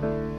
Be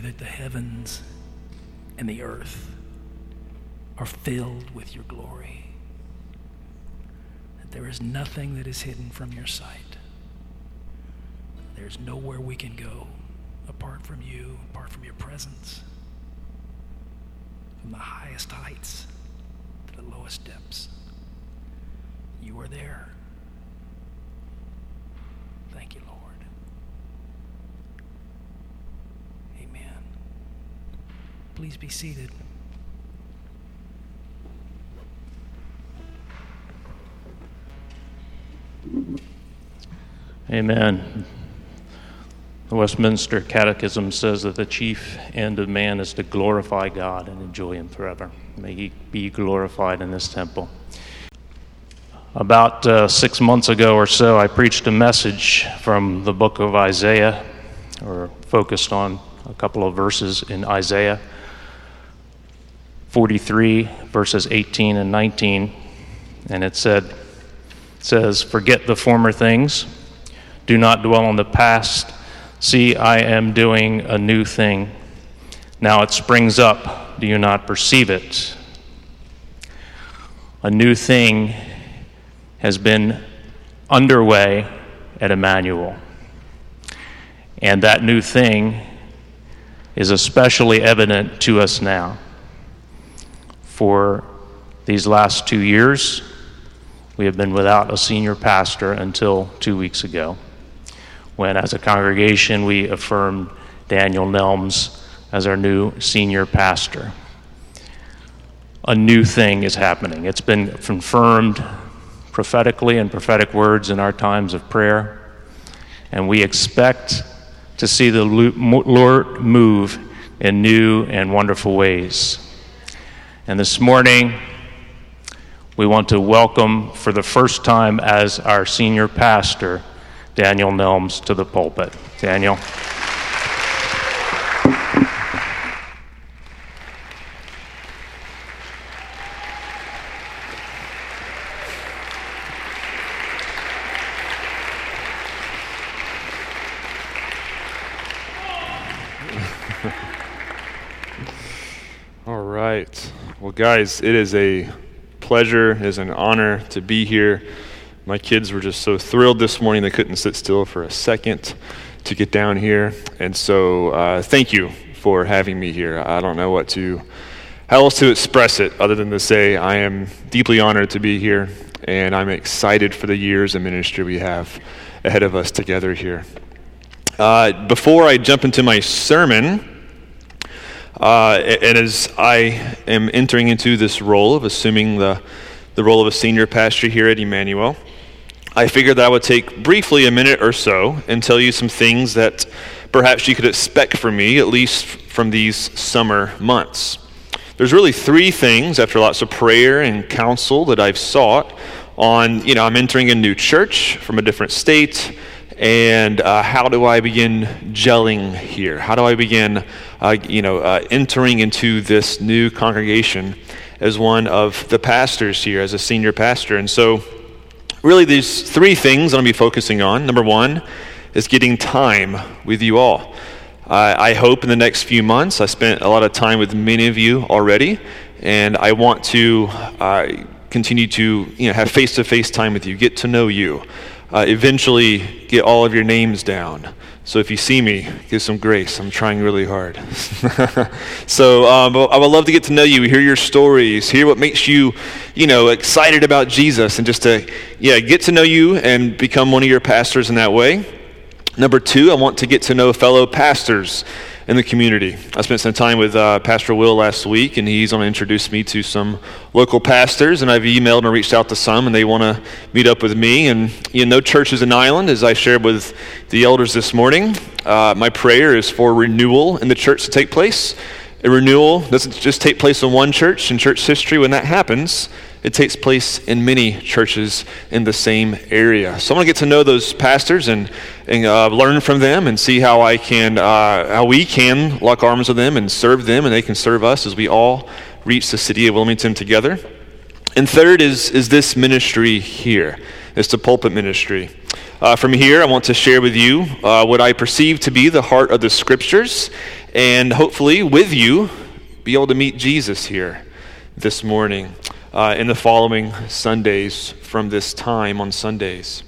that the heavens and the earth are filled with your glory. That there is nothing that is hidden from your sight. There's nowhere we can go apart from you, apart from your presence. From the highest heights to the lowest depths, you are there. Thank you, Lord. Amen. Please be seated. Amen. The Westminster Catechism says that the chief end of man is to glorify God and enjoy Him forever. May He be glorified in this temple. About uh, six months ago or so, I preached a message from the book of Isaiah, or focused on a couple of verses in Isaiah 43, verses 18 and 19. And it said, it says, Forget the former things, do not dwell on the past See, I am doing a new thing. Now it springs up. Do you not perceive it? A new thing has been underway at Emmanuel. And that new thing is especially evident to us now. For these last two years, we have been without a senior pastor until two weeks ago when, as a congregation, we affirmed Daniel Nelms as our new senior pastor. A new thing is happening. It's been confirmed prophetically in prophetic words in our times of prayer, and we expect to see the Lord move in new and wonderful ways. And this morning, we want to welcome for the first time as our senior pastor Daniel Nelms to the pulpit. Daniel. All right. Well, guys, it is a pleasure, it is an honor to be here my kids were just so thrilled this morning they couldn't sit still for a second to get down here. And so, uh, thank you for having me here. I don't know what to, how else to express it other than to say I am deeply honored to be here and I'm excited for the years of ministry we have ahead of us together here. Uh, before I jump into my sermon, uh, and as I am entering into this role of assuming the, the role of a senior pastor here at Emmanuel, I figured that I would take briefly a minute or so and tell you some things that perhaps you could expect from me, at least from these summer months. There's really three things after lots of prayer and counsel that I've sought on, you know, I'm entering a new church from a different state, and uh, how do I begin gelling here? How do I begin, uh, you know, uh, entering into this new congregation as one of the pastors here, as a senior pastor? And so, really, these three things I'm going to be focusing on. Number one is getting time with you all. I hope in the next few months, I spent a lot of time with many of you already, and I want to uh, continue to you know, have face to face time with you, get to know you, uh, eventually get all of your names down. So if you see me, give some grace. I'm trying really hard. so um, I would love to get to know you, hear your stories, hear what makes you, you know, excited about Jesus, and just to, yeah, get to know you and become one of your pastors in that way. Number two, I want to get to know fellow pastors in the community. I spent some time with uh, Pastor Will last week, and he's going to introduce me to some local pastors. And I've emailed and reached out to some, and they want to meet up with me. And you know, no church is an island, as I shared with the elders this morning. Uh, my prayer is for renewal in the church to take place. A renewal doesn't just take place in one church in church history. When that happens, it takes place in many churches in the same area. So I want to get to know those pastors and, and uh, learn from them and see how I can, uh, how we can lock arms with them and serve them, and they can serve us as we all reach the city of Wilmington together. And third is is this ministry here. It's the pulpit ministry. Uh, from here, I want to share with you uh, what I perceive to be the heart of the scriptures, and hopefully, with you, be able to meet Jesus here this morning uh, in the following Sundays from this time on Sundays.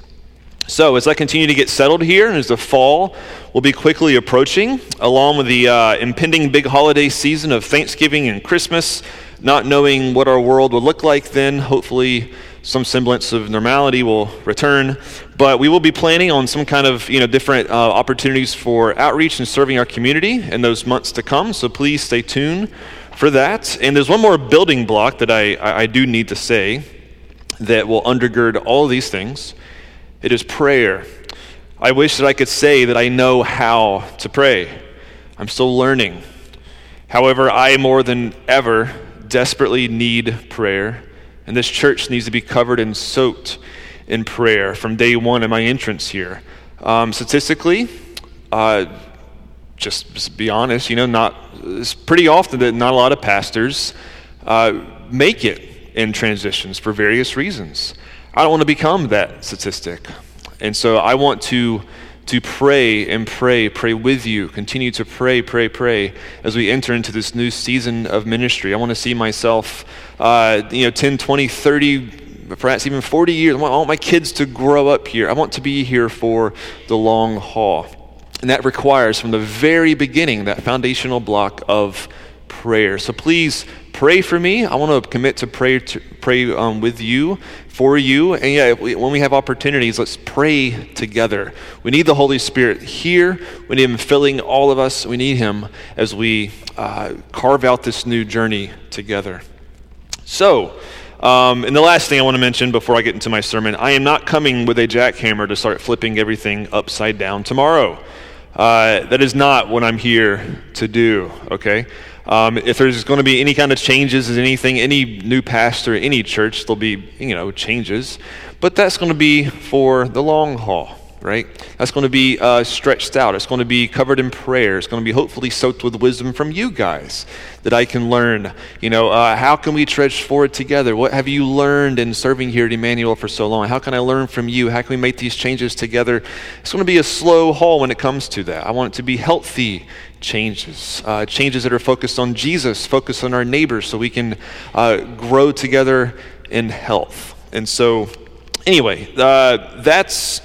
So, as I continue to get settled here, and as the fall will be quickly approaching, along with the uh, impending big holiday season of Thanksgiving and Christmas, not knowing what our world will look like then, hopefully some semblance of normality will return. But we will be planning on some kind of you know different uh, opportunities for outreach and serving our community in those months to come. So please stay tuned for that. And there's one more building block that I, I do need to say that will undergird all these things it is prayer. I wish that I could say that I know how to pray. I'm still learning. However, I more than ever desperately need prayer, and this church needs to be covered and soaked in prayer from day one of my entrance here. Um, statistically, uh, just, just be honest, you know, not it's pretty often that not a lot of pastors uh, make it in transitions for various reasons. I don't want to become that statistic. And so I want to to pray and pray, pray with you, continue to pray, pray, pray as we enter into this new season of ministry. I want to see myself, uh, you know, 10, 20, 30, perhaps even 40 years. I want, I want my kids to grow up here. I want to be here for the long haul. And that requires, from the very beginning, that foundational block of prayer. So please pray for me. I want to commit to pray to pray um, with you, for you. And yeah, when we have opportunities, let's pray together. We need the Holy Spirit here. We need Him filling all of us. We need Him as we uh, carve out this new journey together. So, um, and the last thing I want to mention before I get into my sermon, I am not coming with a jackhammer to start flipping everything upside down tomorrow. Uh, that is not what I'm here to do, okay? Um, if there's going to be any kind of changes, in anything, any new pastor, any church, there'll be, you know, changes. But that's going to be for the long haul, right? That's going to be uh, stretched out. It's going to be covered in prayer. It's going to be hopefully soaked with wisdom from you guys that I can learn. You know, uh, how can we trudge forward together? What have you learned in serving here at Emmanuel for so long? How can I learn from you? How can we make these changes together? It's going to be a slow haul when it comes to that. I want it to be healthy changes, uh, changes that are focused on Jesus, focused on our neighbors, so we can uh, grow together in health. And so, anyway, uh, that's,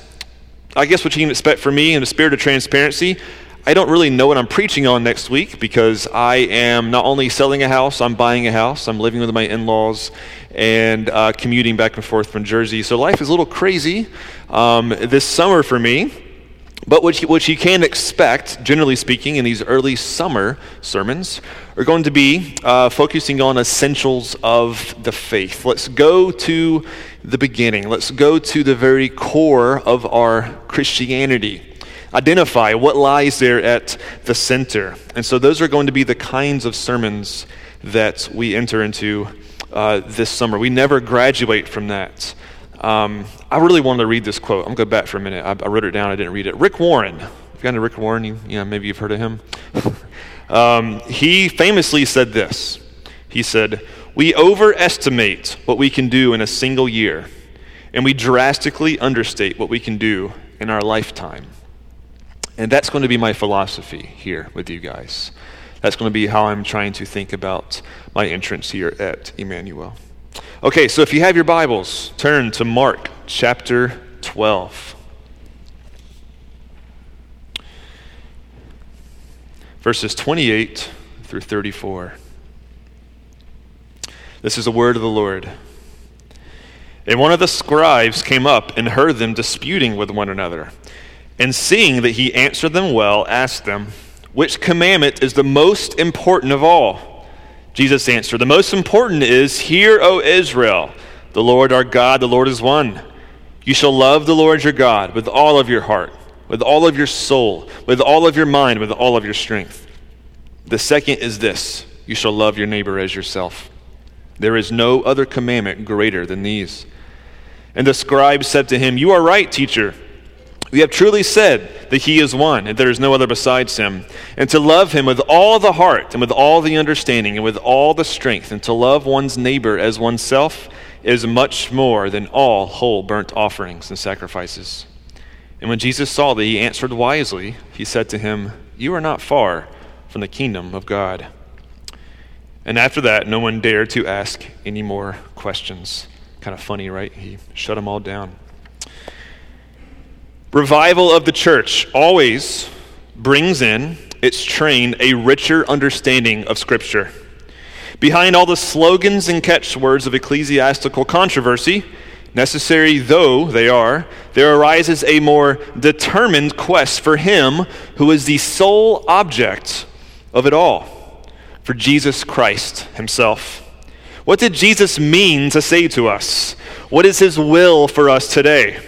I guess, what you can expect from me in the spirit of transparency. I don't really know what I'm preaching on next week because I am not only selling a house, I'm buying a house, I'm living with my in laws, and uh, commuting back and forth from Jersey. So life is a little crazy um, this summer for me. But what you, what you can expect, generally speaking, in these early summer sermons are going to be uh, focusing on essentials of the faith. Let's go to the beginning. Let's go to the very core of our Christianity. Identify what lies there at the center. And so, those are going to be the kinds of sermons that we enter into uh, this summer. We never graduate from that. Um, I really wanted to read this quote. I'm going to go back for a minute. I, I, wrote it down. I didn't read it. Rick Warren. If you got into Rick Warren, you, you know, maybe you've heard of him. um, he famously said this. He said, "We overestimate what we can do in a single year, and we drastically understate what we can do in our lifetime." And that's going to be my philosophy here with you guys. That's going to be how I'm trying to think about my entrance here at Emmanuel. Okay, so if you have your Bibles, turn to Mark chapter 12. Verses 28 through 34. This is the word of the Lord. And one of the scribes came up and heard them disputing with one another. And seeing that he answered them well, asked them, Which commandment is the most important of all? Jesus answered, The most important is, Hear, O Israel, the Lord our God, the Lord is one. You shall love the Lord your God with all of your heart, with all of your soul, with all of your mind, with all of your strength. The second is this you shall love your neighbor as yourself. There is no other commandment greater than these. And the scribe said to him, You are right, teacher. We have truly said that he is one, and there is no other besides him. And to love him with all the heart, and with all the understanding, and with all the strength, and to love one's neighbor as oneself is much more than all whole burnt offerings and sacrifices. And when Jesus saw that he answered wisely, he said to him, You are not far from the kingdom of God. And after that, no one dared to ask any more questions. Kind of funny, right? He shut them all down. Revival of the church always brings in its train a richer understanding of Scripture. Behind all the slogans and catchwords of ecclesiastical controversy, necessary though they are, there arises a more determined quest for Him who is the sole object of it all, for Jesus Christ Himself. What did Jesus mean to say to us? What is His will for us today?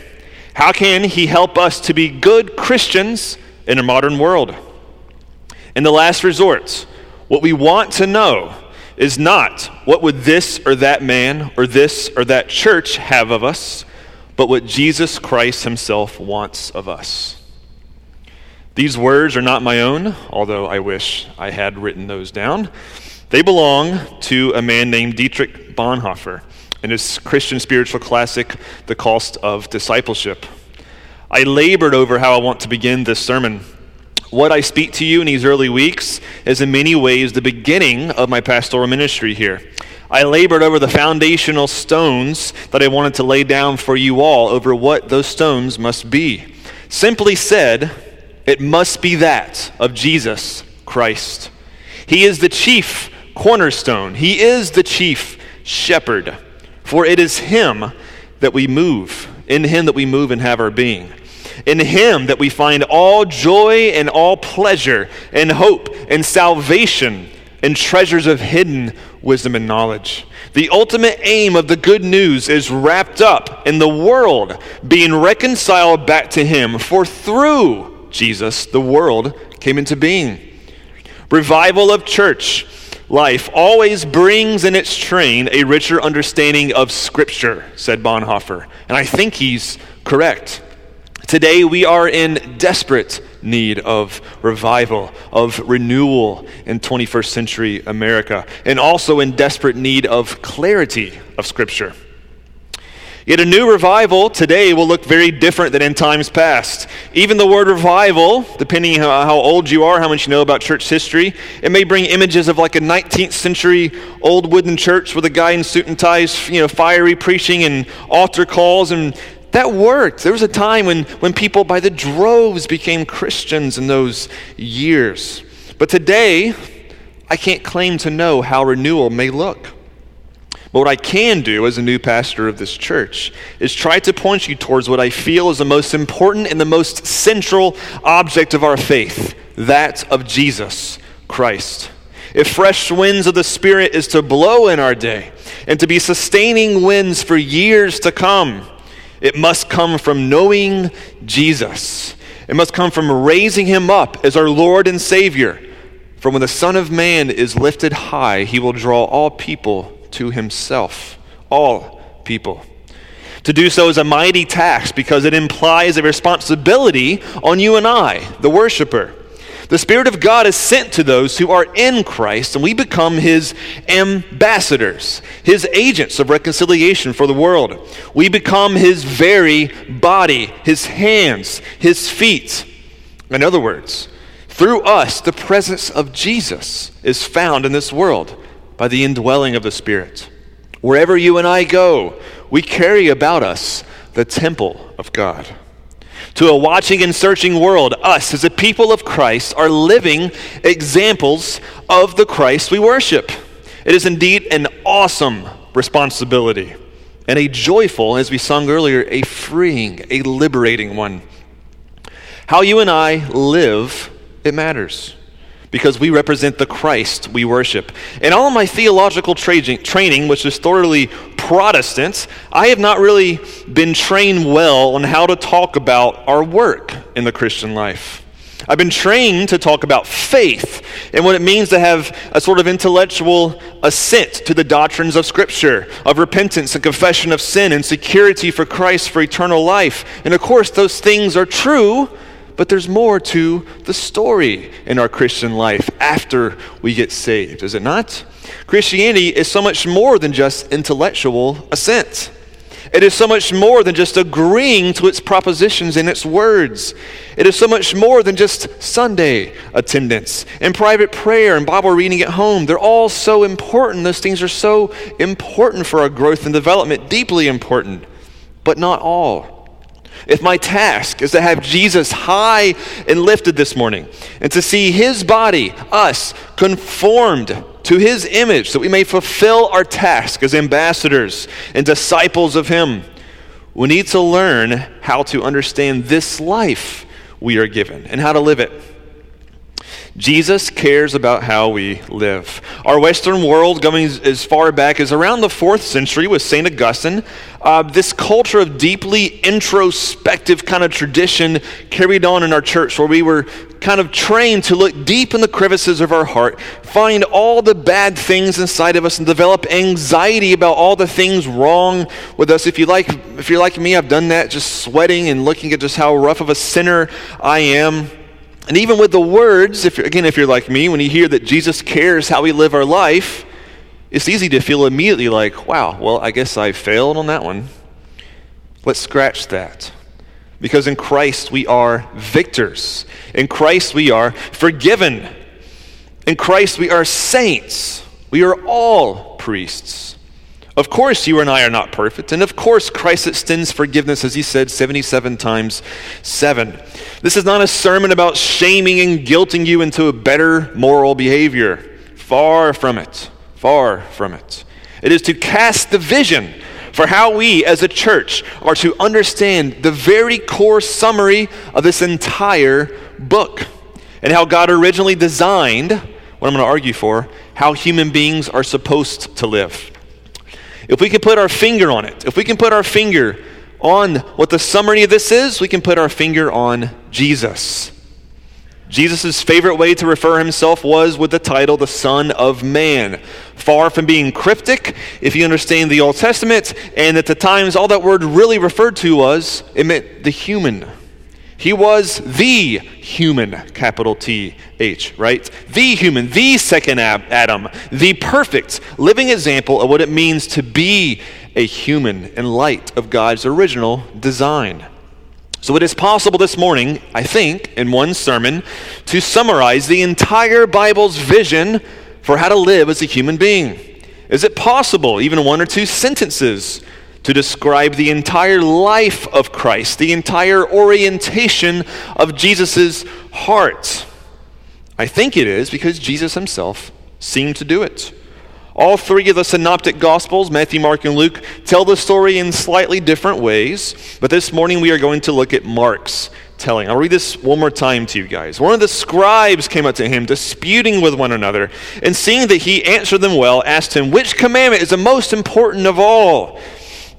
How can he help us to be good Christians in a modern world? In the last resort, what we want to know is not what would this or that man or this or that church have of us, but what Jesus Christ himself wants of us. These words are not my own, although I wish I had written those down. They belong to a man named Dietrich Bonhoeffer in his Christian spiritual classic, The Cost of Discipleship. I labored over how I want to begin this sermon what I speak to you in these early weeks is in many ways the beginning of my pastoral ministry here. I labored over the foundational stones that I wanted to lay down for you all over what those stones must be. Simply said, it must be that of Jesus Christ. He is the chief cornerstone, He is the chief shepherd. For it is Him that we move, in Him that we move and have our being. In Him that we find all joy and all pleasure and hope and salvation and treasures of hidden wisdom and knowledge. The ultimate aim of the good news is wrapped up in the world being reconciled back to Him, for through Jesus, the world came into being. Revival of church life always brings in its train a richer understanding of Scripture, said Bonhoeffer. And I think he's correct. Today, we are in desperate need of revival, of renewal in 21st century America, and also in desperate need of clarity of Scripture. Yet a new revival today will look very different than in times past. Even the word revival, depending on how old you are, how much you know about church history, it may bring images of like a 19th century old wooden church with a guy in suit and ties, you know, fiery preaching and altar calls and that worked. There was a time when, when people by the droves became Christians in those years. But today, I can't claim to know how renewal may look. But what I can do as a new pastor of this church is try to point you towards what I feel is the most important and the most central object of our faith that of Jesus Christ. If fresh winds of the Spirit is to blow in our day and to be sustaining winds for years to come, it must come from knowing Jesus. It must come from raising him up as our Lord and Savior. For when the Son of Man is lifted high, he will draw all people to himself. All people. To do so is a mighty task because it implies a responsibility on you and I, the worshiper. The Spirit of God is sent to those who are in Christ, and we become His ambassadors, His agents of reconciliation for the world. We become His very body, His hands, His feet. In other words, through us, the presence of Jesus is found in this world by the indwelling of the Spirit. Wherever you and I go, we carry about us the temple of God. To a watching and searching world, us as a people of Christ are living examples of the Christ we worship. It is indeed an awesome responsibility and a joyful, as we sung earlier, a freeing, a liberating one. How you and I live, it matters because we represent the Christ we worship. In all of my theological tra- training, which is thoroughly Protestant, I have not really been trained well on how to talk about our work in the Christian life. I've been trained to talk about faith and what it means to have a sort of intellectual assent to the doctrines of Scripture, of repentance and confession of sin and security for Christ for eternal life. And of course, those things are true but there's more to the story in our Christian life after we get saved, is it not? Christianity is so much more than just intellectual assent. It is so much more than just agreeing to its propositions and its words. It is so much more than just Sunday attendance and private prayer and Bible reading at home. They're all so important. Those things are so important for our growth and development, deeply important, but not all. If my task is to have Jesus high and lifted this morning and to see his body, us, conformed to his image, so we may fulfill our task as ambassadors and disciples of him, we need to learn how to understand this life we are given and how to live it. Jesus cares about how we live. Our Western world, going as far back as around the fourth century with St. Augustine, uh, this culture of deeply introspective kind of tradition carried on in our church where we were kind of trained to look deep in the crevices of our heart, find all the bad things inside of us, and develop anxiety about all the things wrong with us. If you like, if you're like me, I've done that, just sweating and looking at just how rough of a sinner I am. And even with the words, if again, if you're like me, when you hear that Jesus cares how we live our life, it's easy to feel immediately like, wow, well, I guess I failed on that one. Let's scratch that. Because in Christ we are victors. In Christ we are forgiven. In Christ we are saints. We are all priests. Of course, you and I are not perfect. And of course, Christ extends forgiveness, as he said 77 times 7. This is not a sermon about shaming and guilting you into a better moral behavior. Far from it. Far from it. It is to cast the vision for how we as a church are to understand the very core summary of this entire book and how God originally designed, what I'm going to argue for, how human beings are supposed to live. If we can put our finger on it, if we can put our finger on what the summary of this is, we can put our finger on Jesus. Jesus' favorite way to refer himself was with the title, the Son of Man. Far from being cryptic, if you understand the Old Testament, and at the times all that word really referred to was, it meant the human. He was the human, capital T H, right? The human, the second Adam, the perfect living example of what it means to be a human in light of God's original design. So, it is possible this morning, I think, in one sermon, to summarize the entire Bible's vision for how to live as a human being. Is it possible, even one or two sentences, to describe the entire life of Christ, the entire orientation of Jesus' heart? I think it is because Jesus himself seemed to do it. All three of the synoptic gospels, Matthew, Mark, and Luke, tell the story in slightly different ways, but this morning we are going to look at Mark's telling. I'll read this one more time to you guys. One of the scribes came up to him, disputing with one another, and seeing that he answered them well, asked him, Which commandment is the most important of all?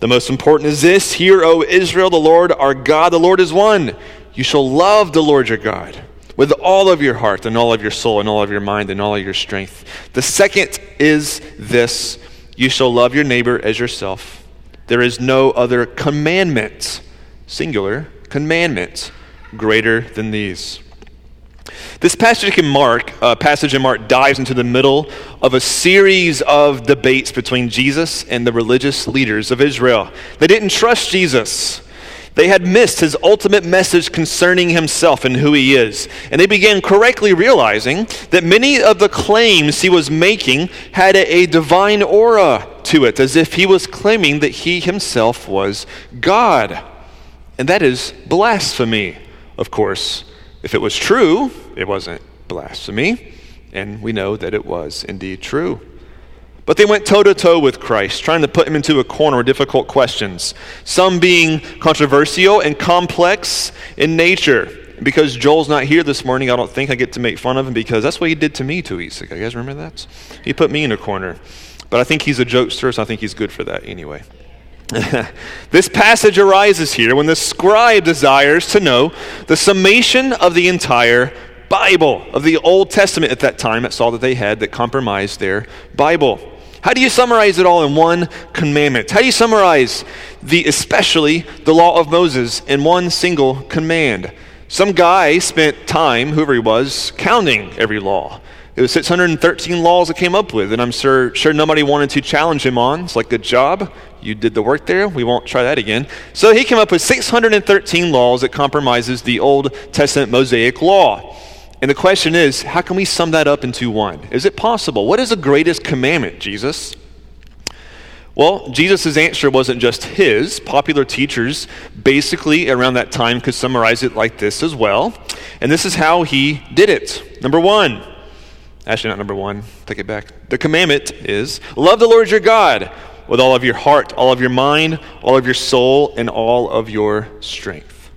The most important is this Hear, O Israel, the Lord our God, the Lord is one. You shall love the Lord your God with all of your heart and all of your soul and all of your mind and all of your strength. The second is this you shall love your neighbor as yourself. There is no other commandment, singular, commandment, greater than these. This passage in Mark, uh, passage in Mark dives into the middle of a series of debates between Jesus and the religious leaders of Israel. They didn't trust Jesus. They had missed his ultimate message concerning himself and who he is. And they began correctly realizing that many of the claims he was making had a, divine aura to it, as if he was claiming that he himself was God. And that is blasphemy, of course. If it was true, it wasn't blasphemy, and we know that it was indeed true. But they went toe to toe with Christ, trying to put him into a corner with difficult questions, some being controversial and complex in nature. Because Joel's not here this morning, I don't think I get to make fun of him because that's what he did to me two weeks ago. You guys remember that? He put me in a corner. But I think he's a jokester, so I think he's good for that anyway. this passage arises here when the scribe desires to know the summation of the entire Bible, of the Old Testament at that time. That's all that they had that compromised their Bible. How do you summarize it all in one commandment? How do you summarize the especially the law of Moses in one single command? Some guy spent time, whoever he was, counting every law. It was 613 laws that came up with, and I'm sure, sure nobody wanted to challenge him on. It's like, good job. You did the work there. We won't try that again. So he came up with 613 laws that compromises the Old Testament Mosaic law. And the question is, how can we sum that up into one? Is it possible? What is the greatest commandment, Jesus? Well, Jesus' answer wasn't just his. Popular teachers basically around that time could summarize it like this as well. And this is how he did it. Number one, Actually, not number one. Take it back. The commandment is love the Lord your God with all of your heart, all of your mind, all of your soul, and all of your strength.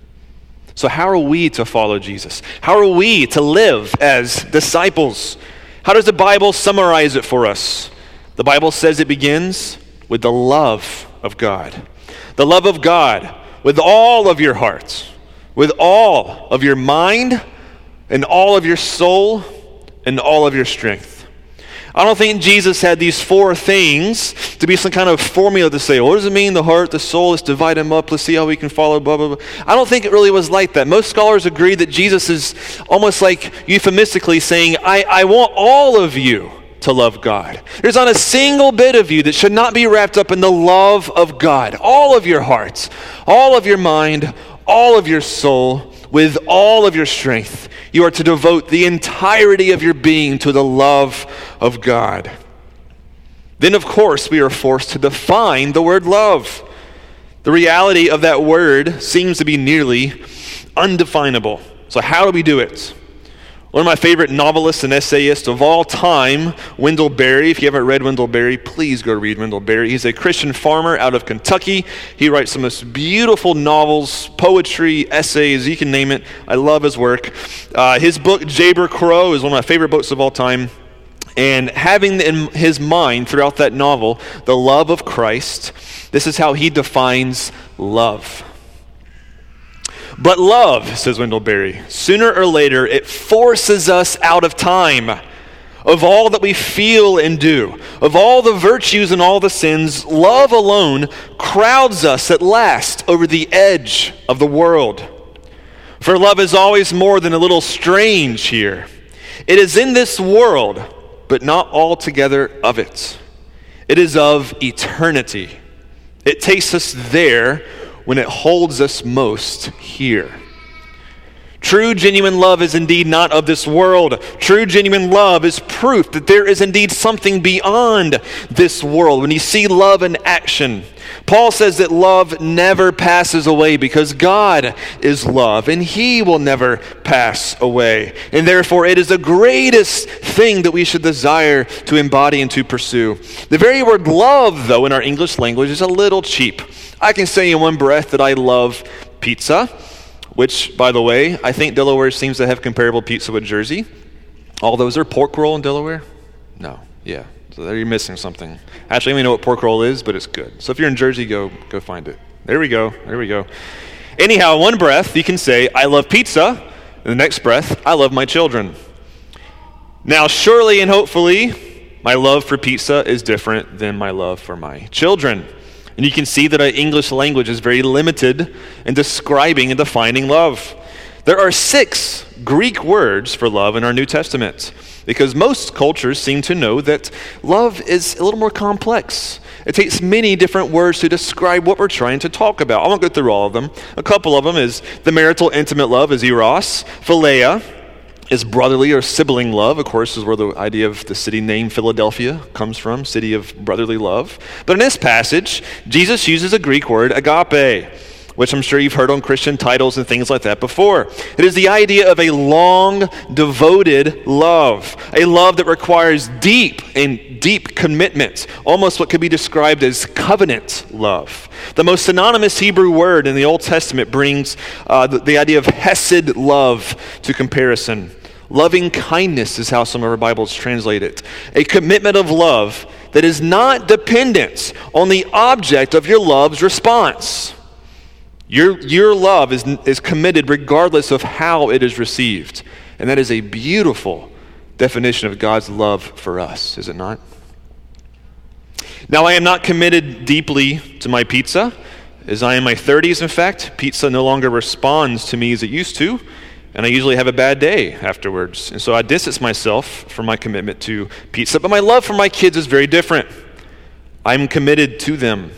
So, how are we to follow Jesus? How are we to live as disciples? How does the Bible summarize it for us? The Bible says it begins with the love of God. The love of God with all of your hearts, with all of your mind, and all of your soul, and all of your strength. I don't think Jesus had these four things to be some kind of formula to say, what does it mean, the heart, the soul, let's divide them up, let's see how we can follow, blah, blah, blah. I don't think it really was like that. Most scholars agree that Jesus is almost like euphemistically saying, I, I want all of you to love God. There's not a single bit of you that should not be wrapped up in the love of God. All of your hearts, all of your mind, all of your soul, with all of your strength. You are to devote the entirety of your being to the love of God. Then, of course, we are forced to define the word love. The reality of that word seems to be nearly undefinable. So, how do we do it? One of my favorite novelists and essayists of all time, Wendell Berry. If you haven't read Wendell Berry, please go read Wendell Berry. He's a Christian farmer out of Kentucky. He writes the most beautiful novels, poetry, essays, you can name it. I love his work. Uh, his book, Jayber Crow, is one of my favorite books of all time. And having in his mind throughout that novel the love of Christ, this is how he defines love. But love, says Wendell Berry, sooner or later it forces us out of time. Of all that we feel and do, of all the virtues and all the sins, love alone crowds us at last over the edge of the world. For love is always more than a little strange here. It is in this world, but not altogether of it. It is of eternity. It takes us there when it holds us most here. True, genuine love is indeed not of this world. True, genuine love is proof that there is indeed something beyond this world. When you see love in action, Paul says that love never passes away because God is love and He will never pass away. And therefore, it is the greatest thing that we should desire to embody and to pursue. The very word love, though, in our English language is a little cheap. I can say in one breath that I love pizza, which, by the way, I think Delaware seems to have comparable pizza with Jersey. All those are pork roll in Delaware? No. Yeah. So there you're missing something. Actually, I don't know what pork roll is, but it's good. So if you're in Jersey, go go find it. There we go. There we go. Anyhow, one breath you can say, I love pizza. In the next breath, I love my children. Now, surely and hopefully, my love for pizza is different than my love for my children. And you can see that our English language is very limited in describing and defining love. There are six Greek words for love in our New Testament because most cultures seem to know that love is a little more complex. It takes many different words to describe what we're trying to talk about. I won't go through all of them. A couple of them is the marital intimate love is eros, philia, is brotherly or sibling love, of course, is where the idea of the city name Philadelphia comes from, city of brotherly love. But in this passage, Jesus uses a Greek word, agape, which I'm sure you've heard on Christian titles and things like that before. It is the idea of a long, devoted love, a love that requires deep and deep commitment, almost what could be described as covenant love. The most synonymous Hebrew word in the Old Testament brings uh, the, the idea of hesed love to comparison. Loving kindness is how some of our Bibles translate it. A commitment of love that is not dependent on the object of your love's response. Your, your love is, is committed regardless of how it is received. And that is a beautiful definition of God's love for us, is it not? Now, I am not committed deeply to my pizza. As I am in my 30s, in fact, pizza no longer responds to me as it used to and I usually have a bad day afterwards. And so I distance myself from my commitment to pizza. But my love for my kids is very different. I'm committed to them.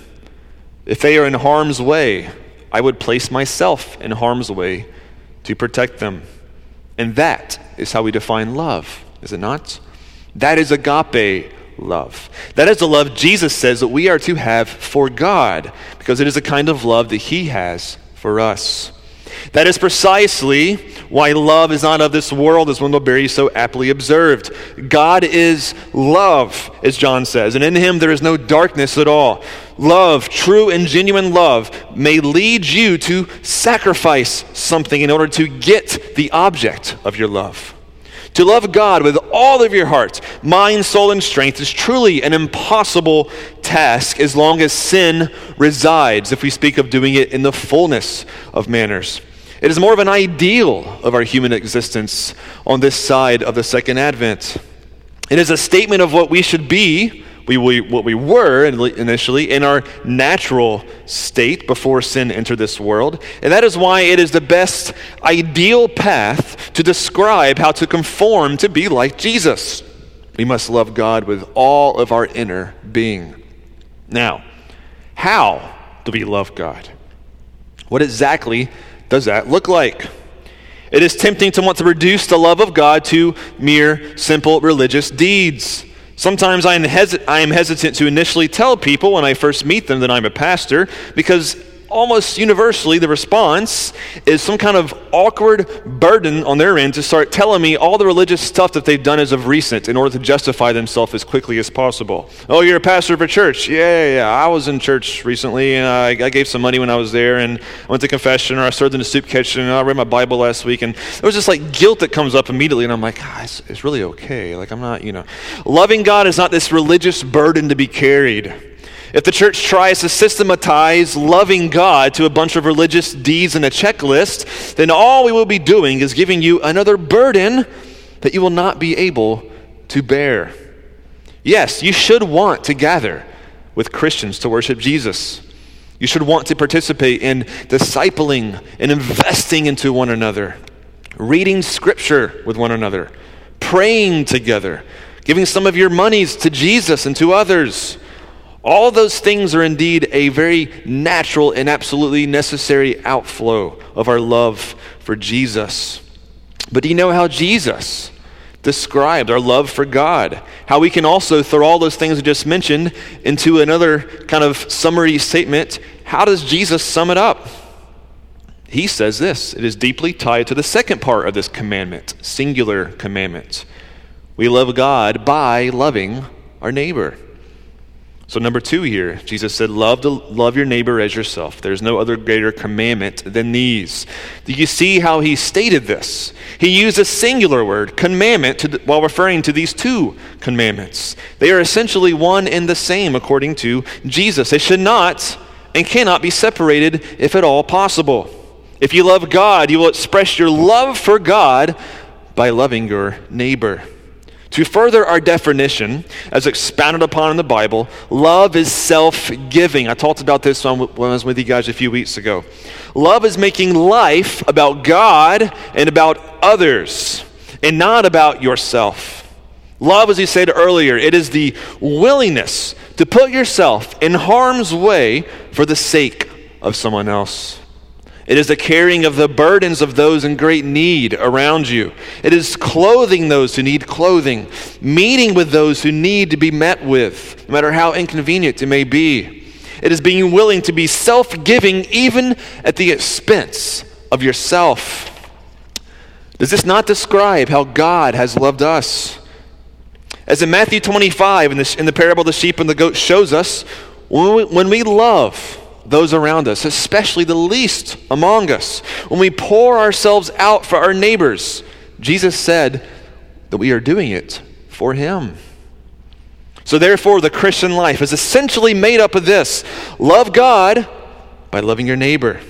If they are in harm's way, I would place myself in harm's way to protect them. And that is how we define love, is it not? That is agape love. That is the love Jesus says that we are to have for God, because it is a kind of love that He has for us. That is precisely why love is not of this world, as Wendell Berry so aptly observed. God is love, as John says, and in him there is no darkness at all. Love, true and genuine love, may lead you to sacrifice something in order to get the object of your love. To love God with all of your heart, mind, soul, and strength is truly an impossible task as long as sin resides, if we speak of doing it in the fullness of manners. It is more of an ideal of our human existence on this side of the second advent. It is a statement of what we should be we, we, what we were initially in our natural state before sin entered this world. And that is why it is the best ideal path to describe how to conform to be like Jesus. We must love God with all of our inner being. Now, how do we love God? What exactly does that look like? It is tempting to want to reduce the love of God to mere simple religious deeds. Sometimes I am, hesitant to initially tell people when I first meet them that I'm a pastor because almost universally, the response is some kind of awkward burden on their end to start telling me all the religious stuff that they've done as of recent in order to justify themselves as quickly as possible. Oh, you're a pastor of a church? Yeah, yeah, yeah. I was in church recently, and I, I, gave some money when I was there, and I went to confession, or I served in the soup kitchen, and I read my Bible last week, and it was just like guilt that comes up immediately, and I'm like, ah, it's, it's really okay. Like, I'm not, you know. Loving God is not this religious burden to be carried. If the church tries to systematize loving God to a bunch of religious deeds and a checklist, then all we will be doing is giving you another burden that you will not be able to bear. Yes, you should want to gather with Christians to worship Jesus. You should want to participate in discipling and investing into one another, reading scripture with one another, praying together, giving some of your monies to Jesus and to others all those things are indeed a very natural and absolutely necessary outflow of our love for Jesus. But do you know how Jesus described our love for God? How we can also throw all those things I just mentioned into another kind of summary statement. How does Jesus sum it up? He says this it is deeply tied to the second part of this commandment, singular commandment. We love God by loving our neighbor. So, number two here, Jesus said, love, to, love your neighbor as yourself. There's no other greater commandment than these. Do you see how he stated this? He used a singular word, commandment, to, while referring to these two commandments. They are essentially one and the same according to Jesus. They should not and cannot be separated if at all possible. If you love God, you will express your love for God by loving your neighbor. To further our definition, as expounded upon in the Bible, love is self giving. I talked about this when I was with you guys a few weeks ago. Love is making life about God and about others, and not about yourself. Love, as he said earlier, it is the willingness to put yourself in harm's way for the sake of someone else. It is the carrying of the burdens of those in great need around you. It is clothing those who need clothing, meeting with those who need to be met with, no matter how inconvenient it may be. It is being willing to be self giving, even at the expense of yourself. Does this not describe how God has loved us? As in Matthew 25, in the, in the parable of the sheep and the goat, shows us, when we, when we love, those around us, especially the least among us. When we pour ourselves out for our neighbors, Jesus said that we are doing it for Him. So, therefore, the Christian life is essentially made up of this love God by loving your neighbor.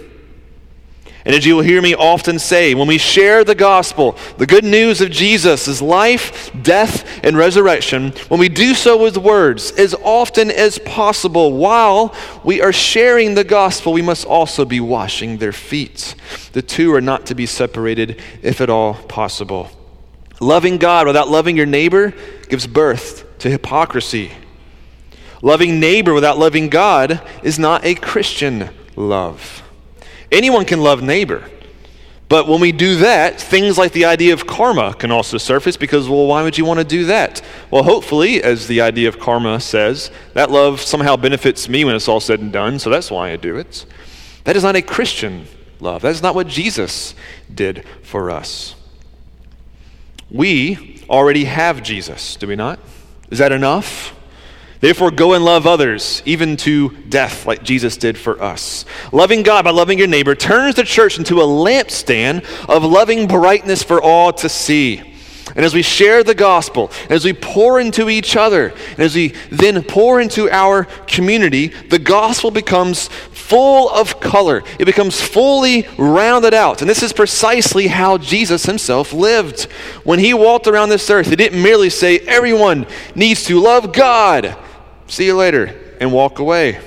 And as you will hear me often say, when we share the gospel, the good news of Jesus' is life, death, and resurrection, when we do so with words as often as possible while we are sharing the gospel, we must also be washing their feet. The two are not to be separated if at all possible. Loving God without loving your neighbor gives birth to hypocrisy. Loving neighbor without loving God is not a Christian love. Anyone can love neighbor. But when we do that, things like the idea of karma can also surface because, well, why would you want to do that? Well, hopefully, as the idea of karma says, that love somehow benefits me when it's all said and done, so that's why I do it. That is not a Christian love. That is not what Jesus did for us. We already have Jesus, do we not? Is that enough? Therefore, go and love others, even to death, like Jesus did for us. Loving God by loving your neighbor turns the church into a lampstand of loving brightness for all to see. And as we share the gospel, as we pour into each other, and as we then pour into our community, the gospel becomes full of color. It becomes fully rounded out. And this is precisely how Jesus himself lived. When he walked around this earth, he didn't merely say, Everyone needs to love God. See you later, and walk away.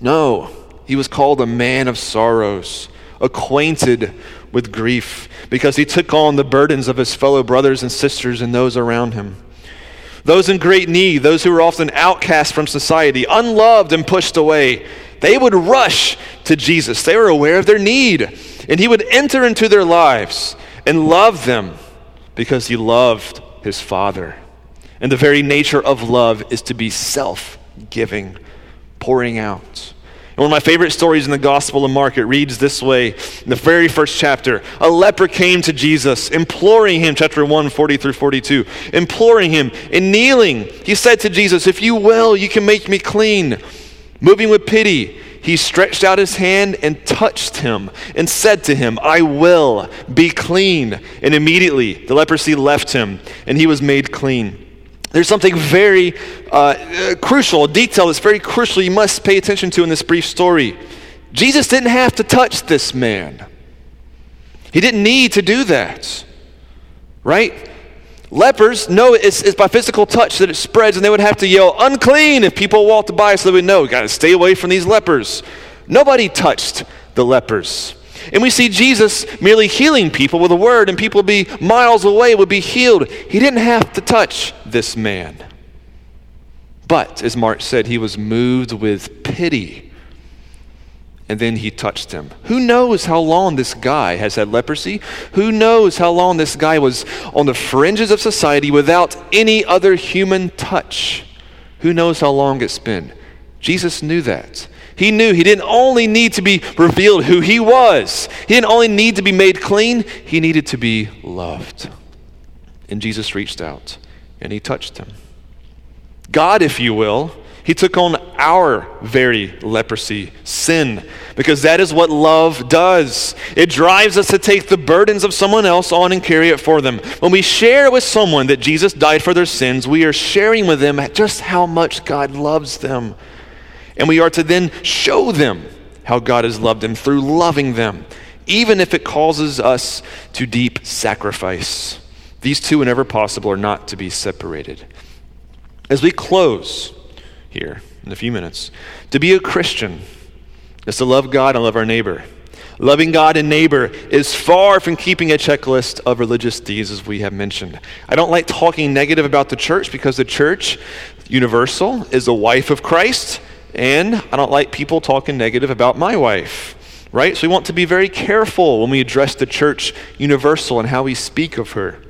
No, he was called a man of sorrows, acquainted with grief, because he took on the burdens of his fellow brothers and sisters and those around him. Those in great need, those who were often outcast from society, unloved and pushed away, they would rush to Jesus. They were aware of their need, and he would enter into their lives and love them because he loved his Father. And the very nature of love is to be self giving, pouring out. And one of my favorite stories in the Gospel of Mark, it reads this way in the very first chapter A leper came to Jesus, imploring him, chapter 1, 40 through 42, imploring him, and kneeling, he said to Jesus, If you will, you can make me clean. Moving with pity, he stretched out his hand and touched him and said to him, I will be clean. And immediately the leprosy left him and he was made clean. There's something very uh, crucial, a detail that's very crucial you must pay attention to in this brief story. Jesus didn't have to touch this man, he didn't need to do that, right? Lepers know it's, it's, by physical touch that it spreads, and they would have to yell, unclean, if people walked by, so they would know, got to stay away from these lepers. Nobody touched the lepers. And we see Jesus merely healing people with a word, and people be miles away would be healed. He didn't have to touch this man. But, as Mark said, he was moved with pity and then he touched him. Who knows how long this guy has had leprosy? Who knows how long this guy was on the fringes of society without any other human touch? Who knows how long it's been? Jesus knew that. He knew he didn't only need to be revealed who he was, he didn't only need to be made clean, he needed to be loved. And Jesus reached out and he touched him. God, if you will, he took on our very leprosy, sin, because that is what love does. It drives us to take the burdens of someone else on and carry it for them. When we share with someone that Jesus died for their sins, we are sharing with them just how much God loves them. And we are to then show them how God has loved them through loving them, even if it causes us to deep sacrifice. These two, whenever possible, are not to be separated. As we close, here in a few minutes. To be a Christian is to love God and love our neighbor. Loving God and neighbor is far from keeping a checklist of religious deeds, as we have mentioned. I don't like talking negative about the church because the church, universal, is the wife of Christ, and I don't like people talking negative about my wife right? So we want to be very careful when we address the church universal and how we speak of her.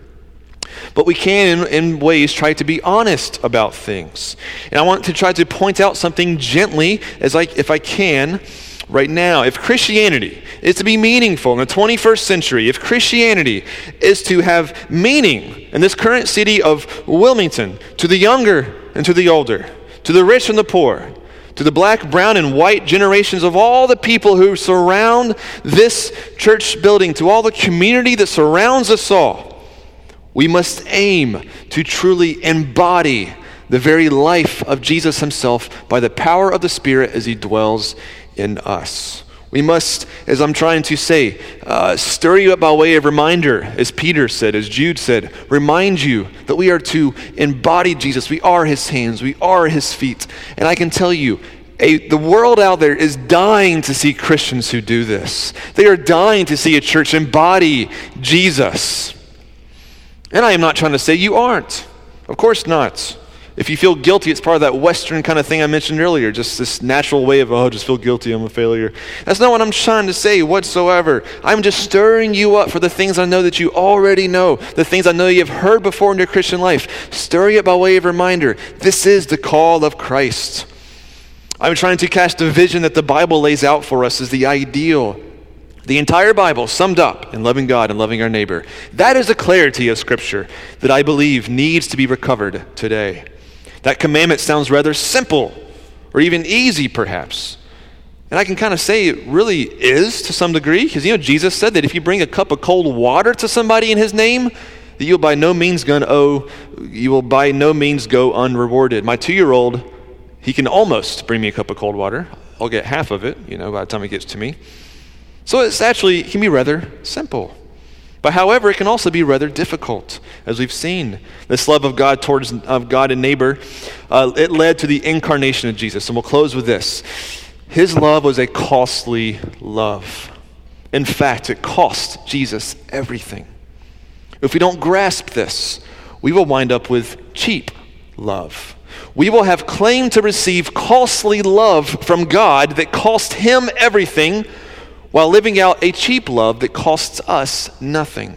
But we can, in, ways, try to be honest about things. And I want to try to point out something gently, as I, if I can, right now. If Christianity is to be meaningful in the 21st century, if Christianity is to have meaning in this current city of Wilmington, to the younger and to the older, to the rich and the poor, to the black, brown, and white generations of all the people who surround this church building, to all the community that surrounds us all we must aim to truly embody the very life of Jesus himself by the power of the Spirit as he dwells in us. We must, as I'm trying to say, uh, stir you up by way of reminder, as Peter said, as Jude said, remind you that we are to embody Jesus. We are his hands, we are his feet. And I can tell you, a, the world out there is dying to see Christians who do this. They are dying to see a church embody Jesus. And I am not trying to say you aren't. Of course not. If you feel guilty, it's part of that Western kind of thing I mentioned earlier, just this natural way of, oh, just feel guilty, I'm a failure. That's not what I'm trying to say whatsoever. I'm just stirring you up for the things I know that you already know, the things I know you've heard before in your Christian life. Stir you up by way of reminder. This is the call of Christ. I'm trying to cast a vision that the Bible lays out for us as the ideal The entire Bible summed up in loving God and loving our neighbor. That is a clarity of Scripture that I believe needs to be recovered today. That commandment sounds rather simple or even easy, perhaps. And I can kind of say it really is to some degree, because you know, Jesus said that if you bring a cup of cold water to somebody in his name, that you'll by no means go oh, you will by no means go unrewarded. My two year old, he can almost bring me a cup of cold water. I'll get half of it, you know, by the time it gets to me. So it's actually it can be rather simple. But however, it can also be rather difficult, as we've seen. This love of God towards of God and neighbor, uh, it led to the incarnation of Jesus. And we'll close with this. His love was a costly love. In fact, it cost Jesus everything. If we don't grasp this, we will wind up with cheap love. We will have claimed to receive costly love from God that cost him everything while living out a cheap love that costs us nothing.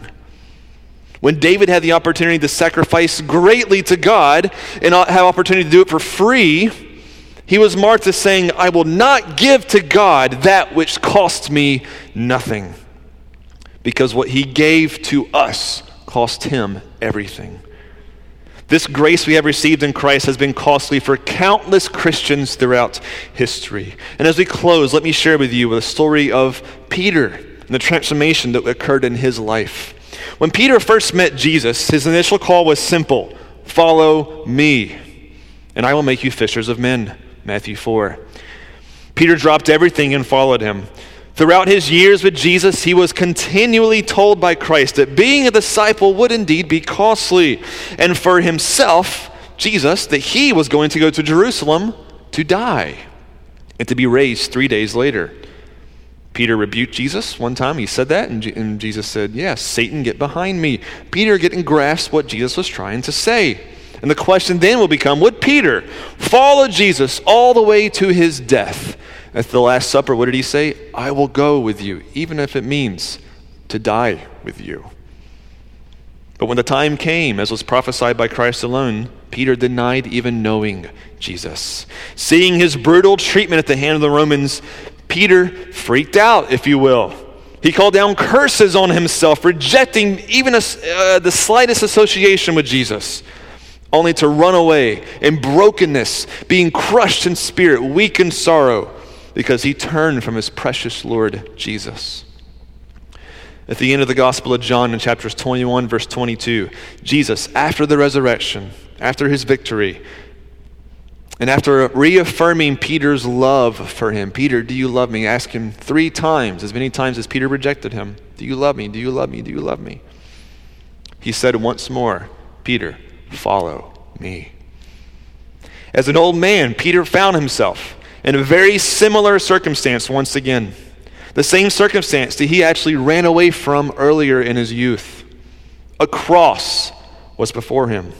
When David had the opportunity to sacrifice greatly to God and uh, have opportunity to do it for free, he was marked as saying, I will not give to God that which costs me nothing. Because what he gave to us cost him everything. This grace we have received in Christ has been costly for countless Christians throughout history. And as we close, let me share with you the story of Peter and the transformation that occurred in his life. When Peter first met Jesus, his initial call was simple Follow me, and I will make you fishers of men. Matthew 4. Peter dropped everything and followed him. Throughout his years with Jesus, he was continually told by Christ that being a disciple would indeed be costly. And for himself, Jesus, that he was going to go to Jerusalem to die and to be raised three days later. Peter rebuked Jesus one time. He said that, and, and Jesus said, Yes, yeah, Satan, get behind me. Peter getting grasped what Jesus was trying to say. And the question then will become Would Peter follow Jesus all the way to his death? At the Last Supper, what did he say? I will go with you, even if it means to die with you. But when the time came, as was prophesied by Christ alone, Peter denied even knowing Jesus. Seeing his brutal treatment at the hand of the Romans, Peter freaked out, if you will. He called down curses on himself, rejecting even a, uh, the slightest association with Jesus, only to run away in brokenness, being crushed in spirit, weak in sorrow because he turned from his precious Lord Jesus. At the end of the Gospel of John, in chapters 21, verse 22, Jesus, after the resurrection, after his victory, and after reaffirming Peter's love for him, Peter, do you love me? Ask him three times, as many times as Peter rejected him, Do you love me? Do you love me? Do you love me? He said once more, Peter, follow me. As an old man, Peter found himself in a very similar circumstance once again. The same circumstance that he actually ran away from earlier in his youth. A cross was before him.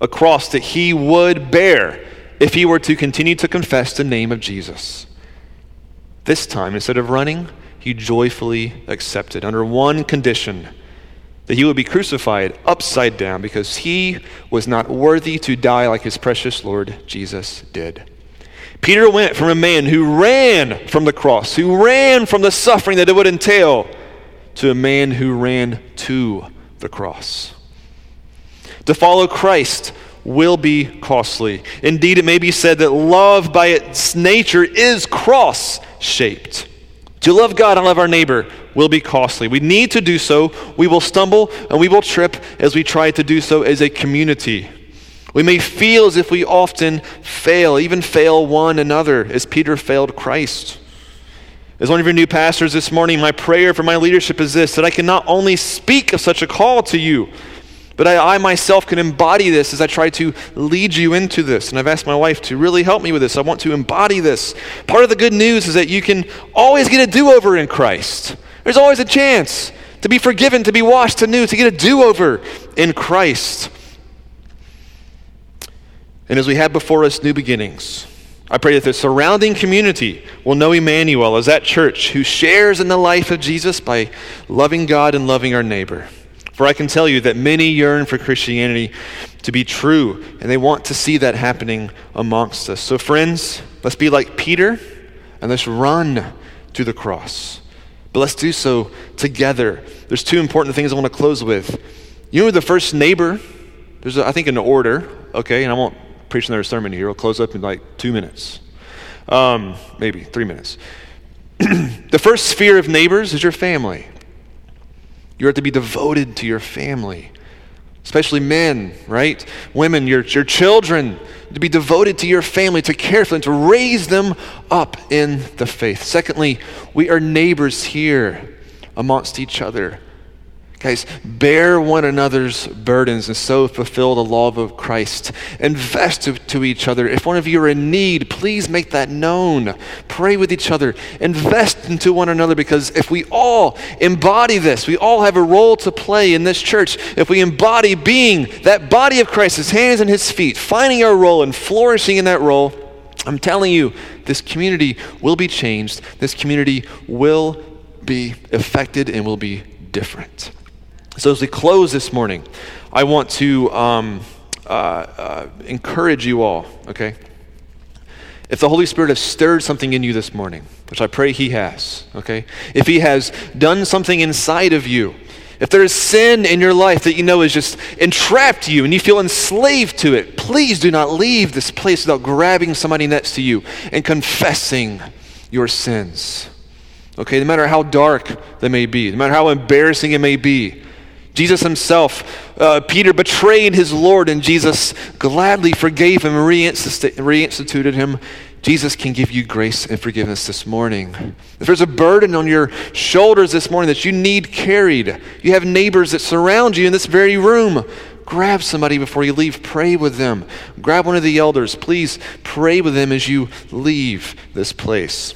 A cross that he would bear if he were to continue to confess the name of Jesus. This time, instead of running, he joyfully accepted under one condition that he would be crucified upside down because he was not worthy to die like his precious Lord Jesus did. Peter went from a man who ran from the cross, who ran from the suffering that it would entail, to a man who ran to the cross. To follow Christ will be costly. Indeed, it may be said that love by its nature is cross shaped. To love God and love our neighbor will be costly. We need to do so. We will stumble and we will trip as we try to do so as a community. We may feel as if we often fail, even fail one another, as Peter failed Christ. As one of your new pastors this morning, my prayer for my leadership is this that I can not only speak of such a call to you, but I, I, myself can embody this as I try to lead you into this. And I've asked my wife to really help me with this. I want to embody this. Part of the good news is that you can always get a do over in Christ. There's always a chance to be forgiven, to be washed anew, to get a do over in Christ. And as we have before us new beginnings, I pray that the surrounding community will know Emmanuel as that church who shares in the life of Jesus by loving God and loving our neighbor. For I can tell you that many yearn for Christianity to be true, and they want to see that happening amongst us. So, friends, let's be like Peter and let's run to the cross. But let's do so together. There's two important things I want to close with. You know the first neighbor? There's, a, I think, an order, okay? And I won't preach another sermon here. I'll close up in like two minutes, um, maybe three minutes. the first sphere of neighbors is your family. You are to be devoted to your family, especially men, right? Women, your, your children, to be devoted to your family, to care for them, to raise them up in the faith. Secondly, we are neighbors here amongst each other. Guys, bear one another's burdens and so fulfill the law of Christ. Invest to, to, each other. If one of you are in need, please make that known. Pray with each other. Invest into one another because if we all embody this, we all have a role to play in this church. If we embody being that body of Christ, his hands and his feet, finding our role and flourishing in that role, I'm telling you, this community will be changed. This community will be affected and will be different. So, as we close this morning, I want to um, uh, uh, encourage you all, okay? If the Holy Spirit has stirred something in you this morning, which I pray He has, okay? If He has done something inside of you, if there is sin in your life that you know has just entrapped you and you feel enslaved to it, please do not leave this place without grabbing somebody next to you and confessing your sins. Okay, no matter how dark they may be, no matter how embarrassing it may be, Jesus himself, uh, Peter betrayed his Lord, and Jesus gladly forgave him and reinstituted him. Jesus can give you grace and forgiveness this morning. If there's a burden on your shoulders this morning that you need carried, you have neighbors that surround you in this very room. Grab somebody before you leave. Pray with them. Grab one of the elders. Please pray with them as you leave this place.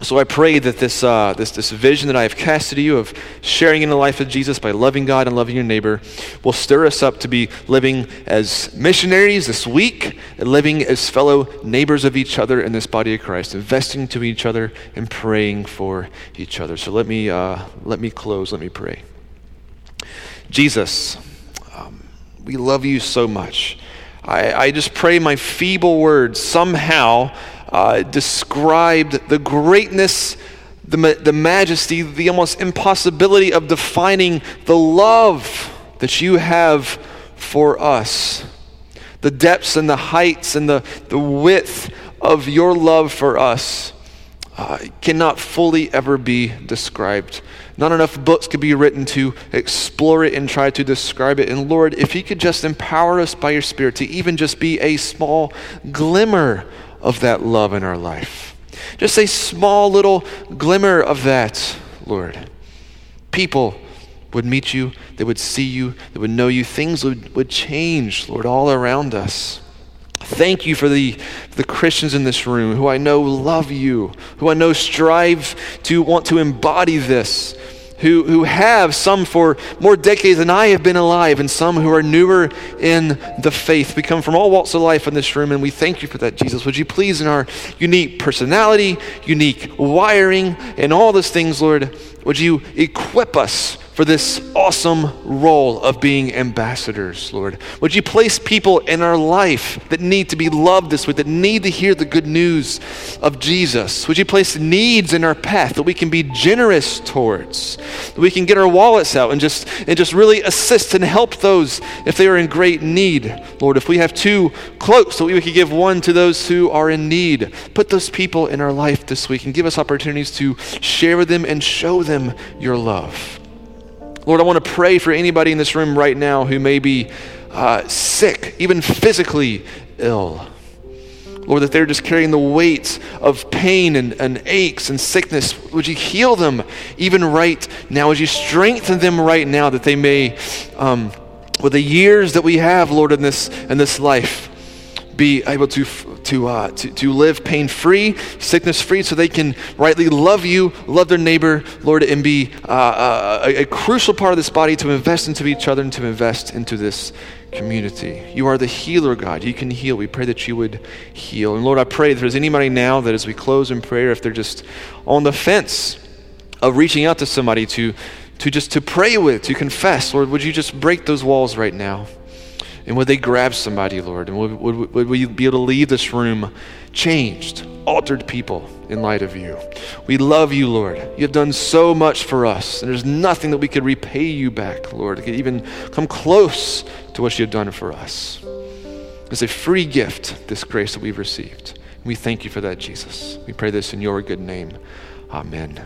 So I pray that this, uh, this, this vision that I have casted to you of sharing in the life of Jesus by loving God and loving your neighbor will stir us up to be living as missionaries this week and living as fellow neighbors of each other in this body of Christ, investing to each other and praying for each other. So let me, uh, let me close. Let me pray. Jesus, um, we love you so much. I, I just pray my feeble words somehow uh, described the greatness, the, ma- the majesty, the almost impossibility of defining the love that you have for us. The depths and the heights and the, the width of your love for us uh, cannot fully ever be described. Not enough books could be written to explore it and try to describe it. And Lord, if you could just empower us by your Spirit to even just be a small glimmer of that love in our life. Just a small little glimmer of that, Lord. People would meet you, they would see you, they would know you. Things would, would change, Lord, all around us. Thank you for the, the Christians in this room who I know love you, who I know strive to want to embody this who, who have some for more decades than I have been alive, and some who are newer in the faith. We come from all walks of life in this room, and we thank you for that, Jesus. Would you please, in our unique personality, unique wiring, and all those things, Lord, would you equip us for this awesome role of being ambassadors, Lord. Would you place people in our life that need to be loved this week, that need to hear the good news of Jesus? Would you place needs in our path that we can be generous towards, that we can get our wallets out and just, and just really assist and help those if they are in great need, Lord? If we have two cloaks, that we could give one to those who are in need. Put those people in our life this week and give us opportunities to share with them and show them your love. Lord, I want to pray for anybody in this room right now who may be uh, sick, even physically ill. Lord, that they're just carrying the weight of pain and, and aches and sickness. Would you heal them even right now? Would you strengthen them right now that they may, um, with the years that we have, Lord, in this, in this life, be able to, to, uh, to, to live pain free, sickness free, so they can rightly love you, love their neighbor, Lord, and be uh, uh, a, a crucial part of this body to invest into each other and to invest into this community. You are the healer, God. You can heal. We pray that you would heal. And Lord, I pray if there's anybody now that as we close in prayer, if they're just on the fence of reaching out to somebody to, to just to pray with, to confess, Lord, would you just break those walls right now? And would they grab somebody, Lord? And would, would, would we be able to leave this room changed, altered people in light of you. We love you, Lord. You have done so much for us, and there's nothing that we could repay you back, Lord, could even come close to what you have done for us. It's a free gift, this grace that we've received. We thank you for that, Jesus. We pray this in your good name. Amen.